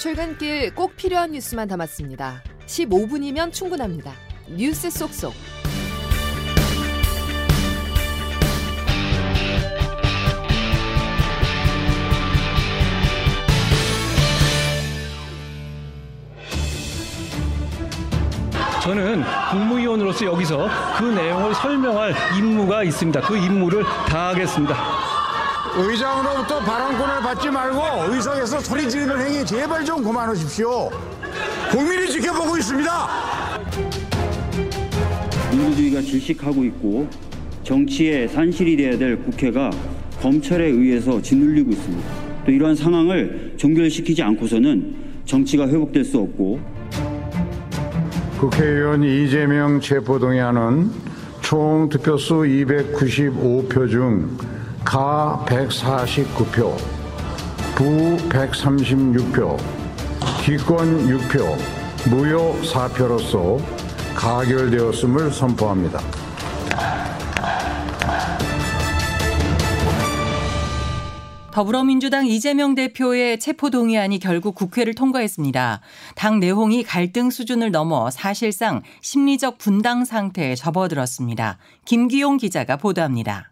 출근길 꼭 필요한 뉴스만 담았습니다. 15분이면 충분합니다. 뉴스 속속. 저는 국무위원으로서 여기서 그 내용을 설명할 임무가 있습니다. 그 임무를 다하겠습니다. 의장으로부터 발언권을 받지 말고 의석에서 소리 지르는 행위 제발 좀 그만하십시오. 국민이 지켜보고 있습니다. 민주주의가 질식하고 있고 정치의 산실이 돼야 될 국회가 검찰에 의해서 짓눌리고 있습니다. 또 이러한 상황을 종결시키지 않고서는 정치가 회복될 수 없고 국회의원 이재명 체포동의안은 총 득표수 295표 중 가 149표, 부 136표, 기권 6표, 무효 4표로서 가결되었음을 선포합니다. 더불어민주당 이재명 대표의 체포동의안이 결국 국회를 통과했습니다. 당 내홍이 갈등 수준을 넘어 사실상 심리적 분당 상태에 접어들었습니다. 김기용 기자가 보도합니다.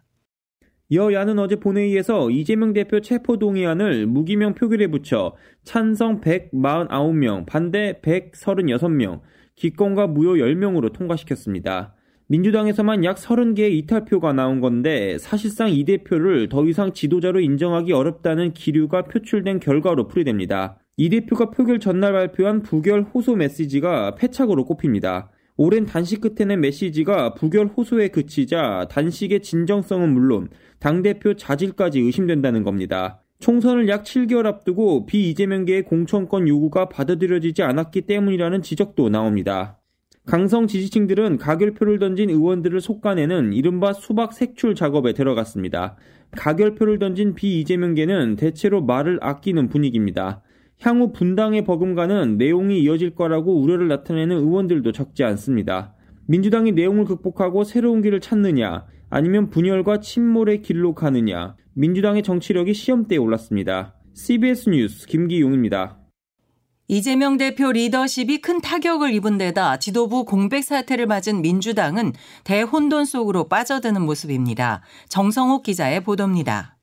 여야는 어제 본회의에서 이재명 대표 체포동의안을 무기명 표결에 붙여 찬성 149명, 반대 136명, 기권과 무효 10명으로 통과시켰습니다. 민주당에서만 약 30개의 이탈표가 나온 건데 사실상 이 대표를 더 이상 지도자로 인정하기 어렵다는 기류가 표출된 결과로 풀이됩니다. 이 대표가 표결 전날 발표한 부결 호소 메시지가 패착으로 꼽힙니다. 오랜 단식 끝에 낸 메시지가 부결 호소에 그치자 단식의 진정성은 물론 당대표 자질까지 의심된다는 겁니다. 총선을 약 7개월 앞두고 비이재명계의 공천권 요구가 받아들여지지 않았기 때문이라는 지적도 나옵니다. 강성 지지층들은 가결표를 던진 의원들을 속가내는 이른바 수박 색출 작업에 들어갔습니다. 가결표를 던진 비이재명계는 대체로 말을 아끼는 분위기입니다. 향후 분당의 버금가는 내용이 이어질 거라고 우려를 나타내는 의원들도 적지 않습니다. 민주당이 내용을 극복하고 새로운 길을 찾느냐, 아니면 분열과 침몰의 길로 가느냐, 민주당의 정치력이 시험대에 올랐습니다. CBS 뉴스 김기용입니다. 이재명 대표 리더십이 큰 타격을 입은 데다 지도부 공백 사태를 맞은 민주당은 대혼돈 속으로 빠져드는 모습입니다. 정성욱 기자의 보도입니다.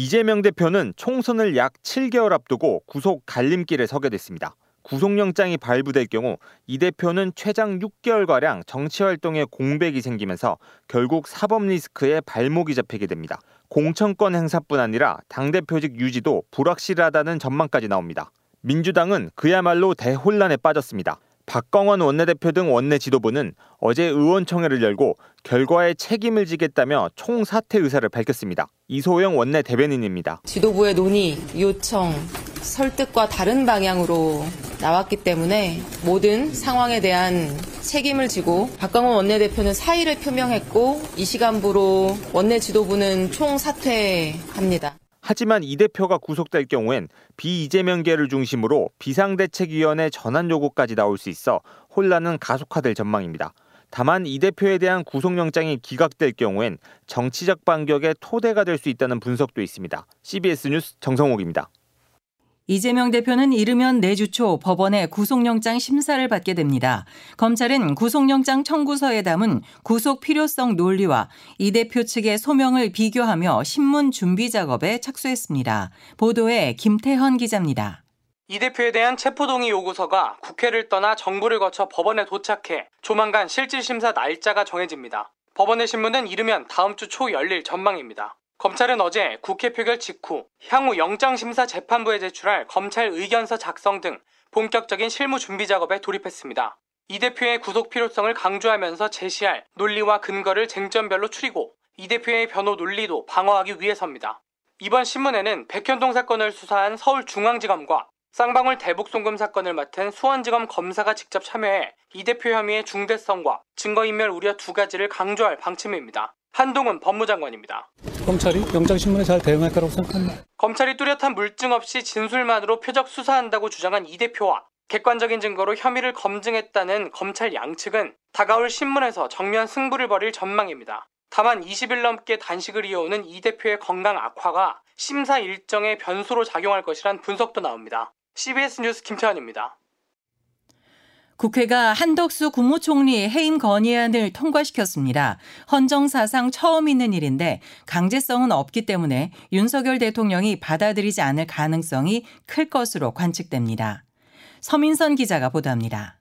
이재명 대표는 총선을 약 7개월 앞두고 구속 갈림길에 서게 됐습니다. 구속영장이 발부될 경우 이 대표는 최장 6개월가량 정치활동에 공백이 생기면서 결국 사법 리스크에 발목이 잡히게 됩니다. 공천권 행사뿐 아니라 당대표직 유지도 불확실하다는 전망까지 나옵니다. 민주당은 그야말로 대혼란에 빠졌습니다. 박광원 원내대표 등 원내 지도부는 어제 의원총회를 열고 결과에 책임을 지겠다며 총사퇴 의사를 밝혔습니다. 이소영 원내 대변인입니다. 지도부의 논의, 요청, 설득과 다른 방향으로 나왔기 때문에 모든 상황에 대한 책임을 지고 박광원 원내대표는 사의를 표명했고 이 시간부로 원내 지도부는 총사퇴합니다. 하지만 이 대표가 구속될 경우엔 비이재명계를 중심으로 비상대책위원회 전환 요구까지 나올 수 있어 혼란은 가속화될 전망입니다. 다만 이 대표에 대한 구속영장이 기각될 경우엔 정치적 반격의 토대가 될 수 있다는 분석도 있습니다. CBS 뉴스 정성옥입니다. 이재명 대표는 이르면 내주 초 법원의 구속영장 심사를 받게 됩니다. 검찰은 구속영장 청구서에 담은 구속 필요성 논리와 이 대표 측의 소명을 비교하며 신문 준비 작업에 착수했습니다. 보도에 김태헌 기자입니다. 이 대표에 대한 체포동의 요구서가 국회를 떠나 정부를 거쳐 법원에 도착해 조만간 실질심사 날짜가 정해집니다. 법원의 신문은 이르면 다음 주 초 열릴 전망입니다. 검찰은 어제 국회 표결 직후 향후 영장심사 재판부에 제출할 검찰 의견서 작성 등 본격적인 실무 준비 작업에 돌입했습니다. 이 대표의 구속 필요성을 강조하면서 제시할 논리와 근거를 쟁점별로 추리고 이 대표의 변호 논리도 방어하기 위해서입니다. 이번 신문에는 백현동 사건을 수사한 서울중앙지검과 쌍방울 대북송금 사건을 맡은 수원지검 검사가 직접 참여해 이 대표 혐의의 중대성과 증거인멸 우려 두 가지를 강조할 방침입니다. 한동훈 법무장관입니다. 검찰이 영장신문에 잘 대응할 거라고 생각합니다. 검찰이 뚜렷한 물증 없이 진술만으로 표적 수사한다고 주장한 이 대표와 객관적인 증거로 혐의를 검증했다는 검찰 양측은 다가올 신문에서 정면 승부를 벌일 전망입니다. 다만 20일 넘게 단식을 이어오는 이 대표의 건강 악화가 심사 일정의 변수로 작용할 것이란 분석도 나옵니다. CBS 뉴스 김태환입니다. 국회가 한덕수 국무총리 해임 건의안을 통과시켰습니다. 헌정사상 처음 있는 일인데 강제성은 없기 때문에 윤석열 대통령이 받아들이지 않을 가능성이 클 것으로 관측됩니다. 서민선 기자가 보도합니다.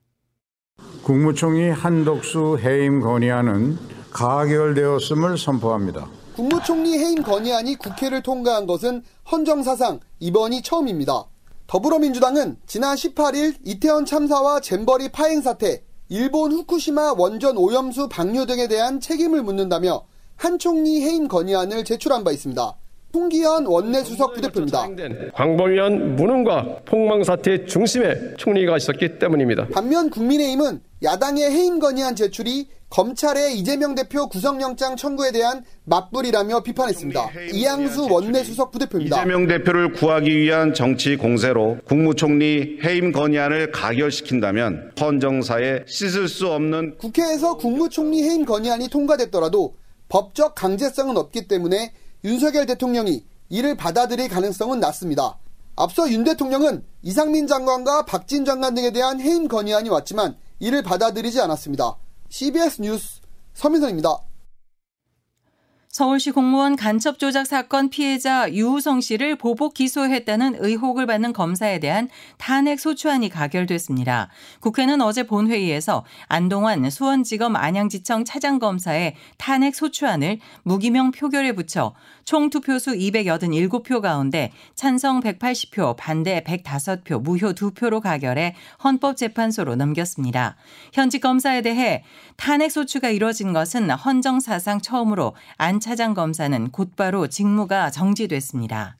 국무총리 한덕수 해임 건의안은 가결되었음을 선포합니다. 국무총리 해임 건의안이 국회를 통과한 것은 헌정사상 이번이 처음입니다. 더불어민주당은 지난 18일 이태원 참사와 잼버리 파행 사태, 일본 후쿠시마 원전 오염수 방류 등에 대한 책임을 묻는다며 한 총리 해임 건의안을 제출한 바 있습니다. 홍기현 원내 수석 부대표입니다. 광범위한 무능과 폭망 사태 중심에 총리가 있었기 때문입니다. 반면 국민의힘은 야당의 해임 건의안 제출이 검찰의 이재명 대표 구속영장 청구에 대한 맞불이라며 비판했습니다. 이양수 원내 수석 부대표입니다. 이재명 대표를 구하기 위한 정치 공세로 국무총리 해임 건의안을 가결시킨다면 헌정사에 씻을 수 없는 국회에서 국무총리 해임 건의안이 통과됐더라도 법적 강제성은 없기 때문에 윤석열 대통령이 이를 받아들일 가능성은 낮습니다. 앞서 윤 대통령은 이상민 장관과 박진 장관 등에 대한 해임 건의안이 왔지만 이를 받아들이지 않았습니다. CBS 뉴스 서민선입니다. 서울시 공무원 간첩 조작 사건 피해자 유우성 씨를 보복 기소했다는 의혹을 받는 검사에 대한 탄핵 소추안이 가결됐습니다. 국회는 어제 본회의에서 안동환 수원지검 안양지청 차장검사의 탄핵 소추안을 무기명 표결에 붙여 총 투표수 287표 가운데 찬성 180표, 반대 105표, 무효 2표로 가결해 헌법재판소로 넘겼습니다. 현직 검사에 대해 탄핵 소추가 이뤄진 것은 헌정사상 처음으로 안 차장 검사는 곧바로 직무가 정지됐습니다.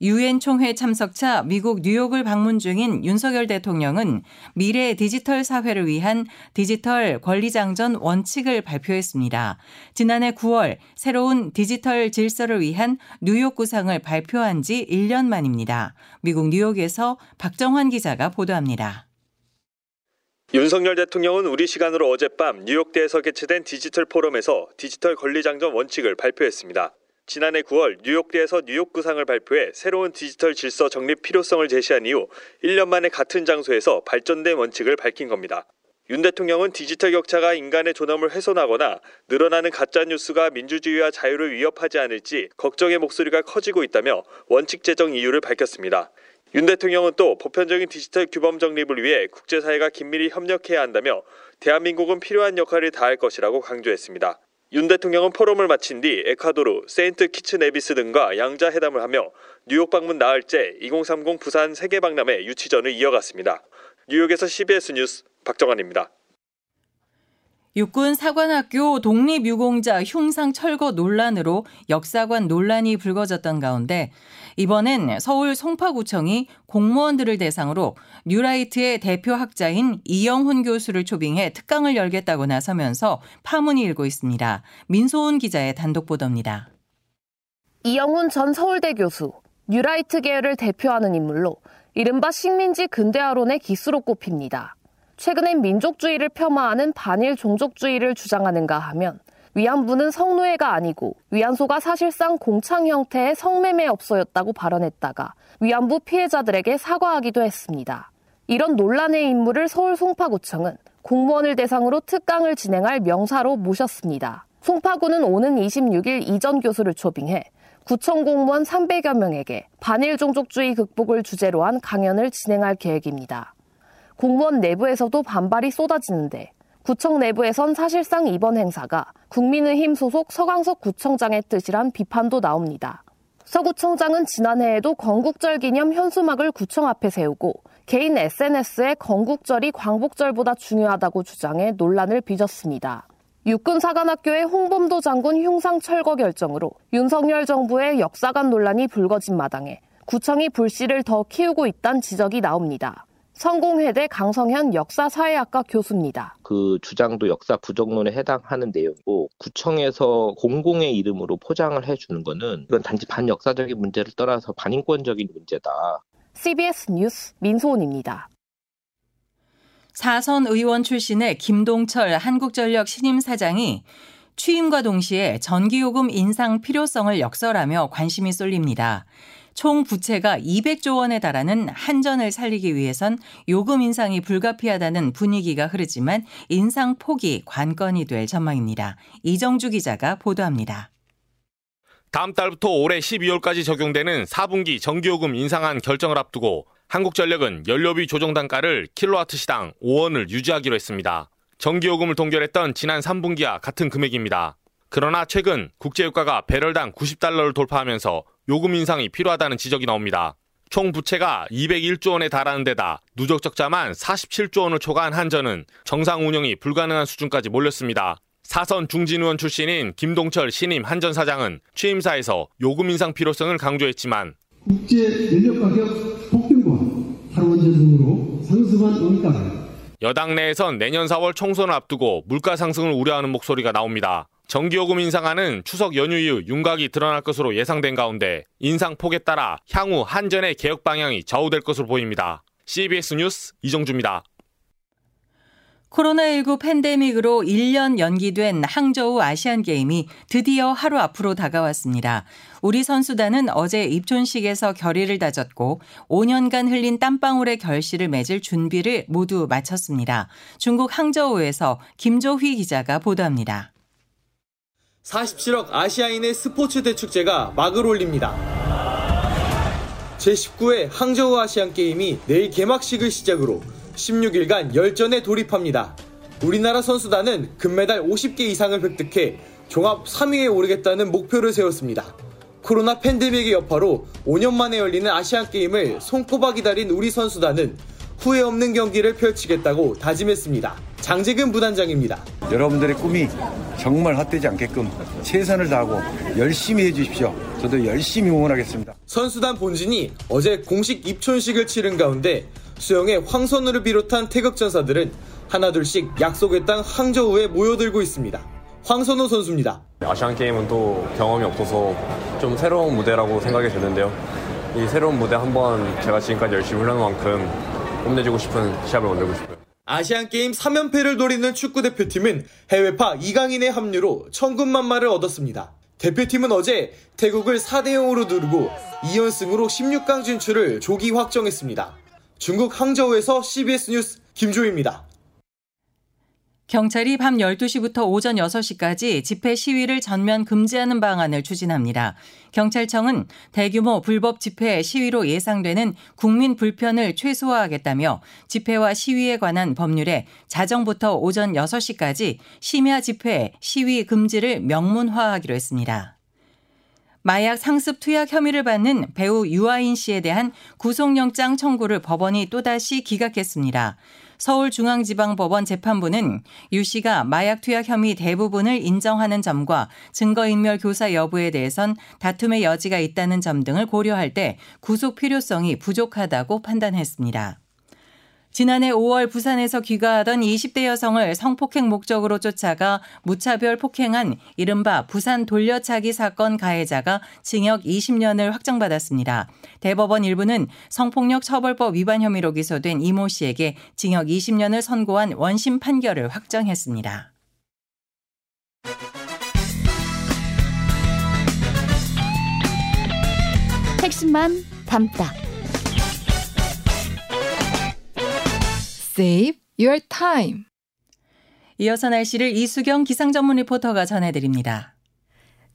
유엔 총회 참석차 미국 뉴욕을 방문 중인 윤석열 대통령은 미래 디지털 사회를 위한 디지털 권리장전 원칙을 발표했습니다. 지난해 9월 새로운 디지털 질서를 위한 뉴욕 구상을 발표한 지 1년 만입니다. 미국 뉴욕에서 박정환 기자가 보도합니다. 윤석열 대통령은 우리 시간으로 어젯밤 뉴욕대에서 개최된 디지털 포럼에서 디지털 권리장전 원칙을 발표했습니다. 지난해 9월 뉴욕대에서 뉴욕 구상을 발표해 새로운 디지털 질서 정립 필요성을 제시한 이후 1년 만에 같은 장소에서 발전된 원칙을 밝힌 겁니다. 윤 대통령은 디지털 격차가 인간의 존엄을 훼손하거나 늘어나는 가짜 뉴스가 민주주의와 자유를 위협하지 않을지 걱정의 목소리가 커지고 있다며 원칙 제정 이유를 밝혔습니다. 윤 대통령은 또 보편적인 디지털 규범 정립을 위해 국제사회가 긴밀히 협력해야 한다며 대한민국은 필요한 역할을 다할 것이라고 강조했습니다. 윤 대통령은 포럼을 마친 뒤 에콰도르, 세인트 키츠 네비스 등과 양자 회담을 하며 뉴욕 방문 나흘째 2030 부산 세계 박람회 유치전을 이어갔습니다. 뉴욕에서 CBS 뉴스 박정환입니다. 육군 사관학교 독립유공자 흉상 철거 논란으로 역사관 논란이 불거졌던 가운데 이번엔 서울 송파구청이 공무원들을 대상으로 뉴라이트의 대표 학자인 이영훈 교수를 초빙해 특강을 열겠다고 나서면서 파문이 일고 있습니다. 민소은 기자의 단독 보도입니다. 이영훈 전 서울대 교수, 뉴라이트 계열을 대표하는 인물로 이른바 식민지 근대화론의 기수로 꼽힙니다. 최근엔 민족주의를 폄하하는 반일 종족주의를 주장하는가 하면 위안부는 성노예가 아니고 위안소가 사실상 공창 형태의 성매매업소였다고 발언했다가 위안부 피해자들에게 사과하기도 했습니다. 이런 논란의 인물을 서울 송파구청은 공무원을 대상으로 특강을 진행할 명사로 모셨습니다. 송파구는 오는 26일 이전 교수를 초빙해 구청 공무원 300여 명에게 반일 종족주의 극복을 주제로 한 강연을 진행할 계획입니다. 공무원 내부에서도 반발이 쏟아지는데 구청 내부에선 사실상 이번 행사가 국민의힘 소속 서강석 구청장의 뜻이란 비판도 나옵니다. 서 구청장은 지난해에도 건국절 기념 현수막을 구청 앞에 세우고 개인 SNS에 건국절이 광복절보다 중요하다고 주장해 논란을 빚었습니다. 육군사관학교의 홍범도 장군 흉상 철거 결정으로 윤석열 정부의 역사관 논란이 불거진 마당에 구청이 불씨를 더 키우고 있다는 지적이 나옵니다. 성공회대 강성현 역사사회학과 교수입니다. 그 주장도 역사 부정론에 해당하는 내용이고 구청에서 공공의 이름으로 포장을 해주는 거는 이건 단지 반역사적인 문제를 떠나서 반인권적인 문제다. CBS 뉴스 민소은입니다. 사선 의원 출신의 김동철 한국전력 신임 사장이 취임과 동시에 전기요금 인상 필요성을 역설하며 관심이 쏠립니다. 총 부채가 200조 원에 달하는 한전을 살리기 위해선 요금 인상이 불가피하다는 분위기가 흐르지만 인상 폭이 관건이 될 전망입니다. 이정주 기자가 보도합니다. 다음 달부터 올해 12월까지 적용되는 4분기 전기요금 인상안 결정을 앞두고 한국전력은 연료비 조정 단가를 킬로와트 시당 5원을 유지하기로 했습니다. 전기요금을 동결했던 지난 3분기와 같은 금액입니다. 그러나 최근 국제유가가 배럴당 90달러를 돌파하면서 요금 인상이 필요하다는 지적이 나옵니다. 총 부채가 201조 원에 달하는 데다 누적 적자만 47조 원을 초과한 한전은 정상 운영이 불가능한 수준까지 몰렸습니다. 사선 중진 의원 출신인 김동철 신임 한전 사장은 취임사에서 요금 인상 필요성을 강조했지만 국제 연료 가격 폭등과 탈원전 등으로 상승한 원가가 여당 내에선 내년 4월 총선을 앞두고 물가 상승을 우려하는 목소리가 나옵니다. 전기요금 인상안은 추석 연휴 이후 윤곽이 드러날 것으로 예상된 가운데 인상 폭에 따라 향후 한전의 개혁 방향이 좌우될 것으로 보입니다. CBS 뉴스 이정주입니다. 코로나19 팬데믹으로 1년 연기된 항저우 아시안 게임이 드디어 하루 앞으로 다가왔습니다. 우리 선수단은 어제 입촌식에서 결의를 다졌고 5년간 흘린 땀방울의 결실을 맺을 준비를 모두 마쳤습니다. 중국 항저우에서 김조휘 기자가 보도합니다. 47억 아시아인의 스포츠 대축제가 막을 올립니다. 제19회 항저우 아시안게임이 내일 개막식을 시작으로 16일간 열전에 돌입합니다. 우리나라 선수단은 금메달 50개 이상을 획득해 종합 3위에 오르겠다는 목표를 세웠습니다. 코로나 팬데믹의 여파로 5년 만에 열리는 아시안게임을 손꼽아 기다린 우리 선수단은 후회 없는 경기를 펼치겠다고 다짐했습니다. 장재근 부단장입니다. 여러분들의 꿈이 정말 헛되지 않게끔 최선을 다하고 열심히 해주십시오. 저도 열심히 응원하겠습니다. 선수단 본진이 어제 공식 입촌식을 치른 가운데 수영의 황선우를 비롯한 태극전사들은 하나둘씩 약속의 땅 항저우에 모여들고 있습니다. 황선우 선수입니다. 아시안 게임은 또 경험이 없어서 좀 새로운 무대라고 생각이 드는데요. 이 새로운 무대 한번 제가 지금까지 열심히 훈련한 만큼 뽐내주고 싶은 시합을 만들고 싶어요. 아시안게임 3연패를 노리는 축구대표팀은 해외파 이강인의 합류로 천군만마를 얻었습니다. 대표팀은 어제 태국을 4대0으로 누르고 2연승으로 16강 진출을 조기 확정했습니다. 중국 항저우에서 CBS 뉴스 김조입니다. 경찰이 밤 12시부터 오전 6시까지 집회 시위를 전면 금지하는 방안을 추진합니다. 경찰청은 대규모 불법 집회 시위로 예상되는 국민 불편을 최소화하겠다며 집회와 시위에 관한 법률에 자정부터 오전 6시까지 심야 집회 시위 금지를 명문화하기로 했습니다. 마약 상습 투약 혐의를 받는 배우 유아인 씨에 대한 구속영장 청구를 법원이 또다시 기각했습니다. 서울중앙지방법원 재판부는 유 씨가 마약 투약 혐의 대부분을 인정하는 점과 증거인멸 교사 여부에 대해선 다툼의 여지가 있다는 점 등을 고려할 때 구속 필요성이 부족하다고 판단했습니다. 지난해 5월 부산에서 귀가하던 20대 여성을 성폭행 목적으로 쫓아가 무차별 폭행한 이른바 부산 돌려차기 사건 가해자가 징역 20년을 확정받았습니다. 대법원 일부는 성폭력 처벌법 위반 혐의로 기소된 이모 씨에게 징역 20년을 선고한 원심 판결을 확정했습니다. 핵심만 담다. Save your time. 이어서 날씨를 이수경 기상 전문 리포터가 전해드립니다.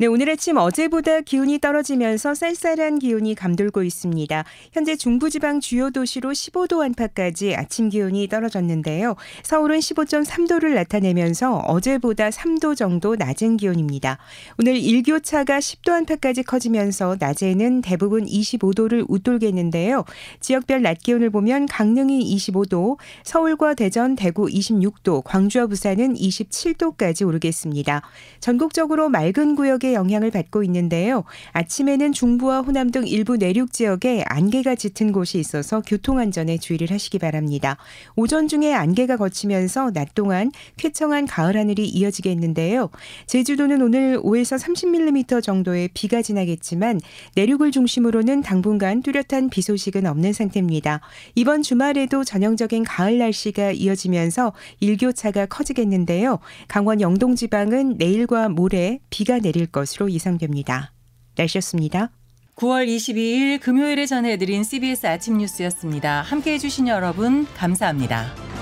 네, 오늘 아침 어제보다 기온이 떨어지면서 쌀쌀한 기온이 감돌고 있습니다. 현재 중부지방 주요 도시로 15도 안팎까지 아침 기온이 떨어졌는데요. 서울은 15.3도를 나타내면서 어제보다 3도 정도 낮은 기온입니다. 오늘 일교차가 10도 안팎까지 커지면서 낮에는 대부분 25도를 웃돌겠는데요. 지역별 낮 기온을 보면 강릉이 25도, 서울과 대전, 대구 26도, 광주와 부산은 27도까지 오르겠습니다. 전국적으로 맑은 구역 영향을 받고 있는데요. 아침에는 중부와 호남 등 일부 내륙 지역에 안개가 짙은 곳이 있어서 교통 안전에 주의를 하시기 바랍니다. 오전 중에 안개가 거치면서 낮 동안 쾌청한 가을 하늘이 이어지겠는데요. 제주도는 오늘 5에서 30mm 정도의 비가 지나겠지만 내륙을 중심으로는 당분간 뚜렷한 비 소식은 없는 상태입니다. 이번 주말에도 전형적인 가을 날씨가 이어지면서 일교차가 커지겠는데요. 강원 영동 지방은 내일과 모레 비가 내릴 것으로 예상됩니다. 날씨였습니다. 9월 22일 금요일에 전해드린 CBS 아침 뉴스였습니다. 함께 해주신 여러분 감사합니다.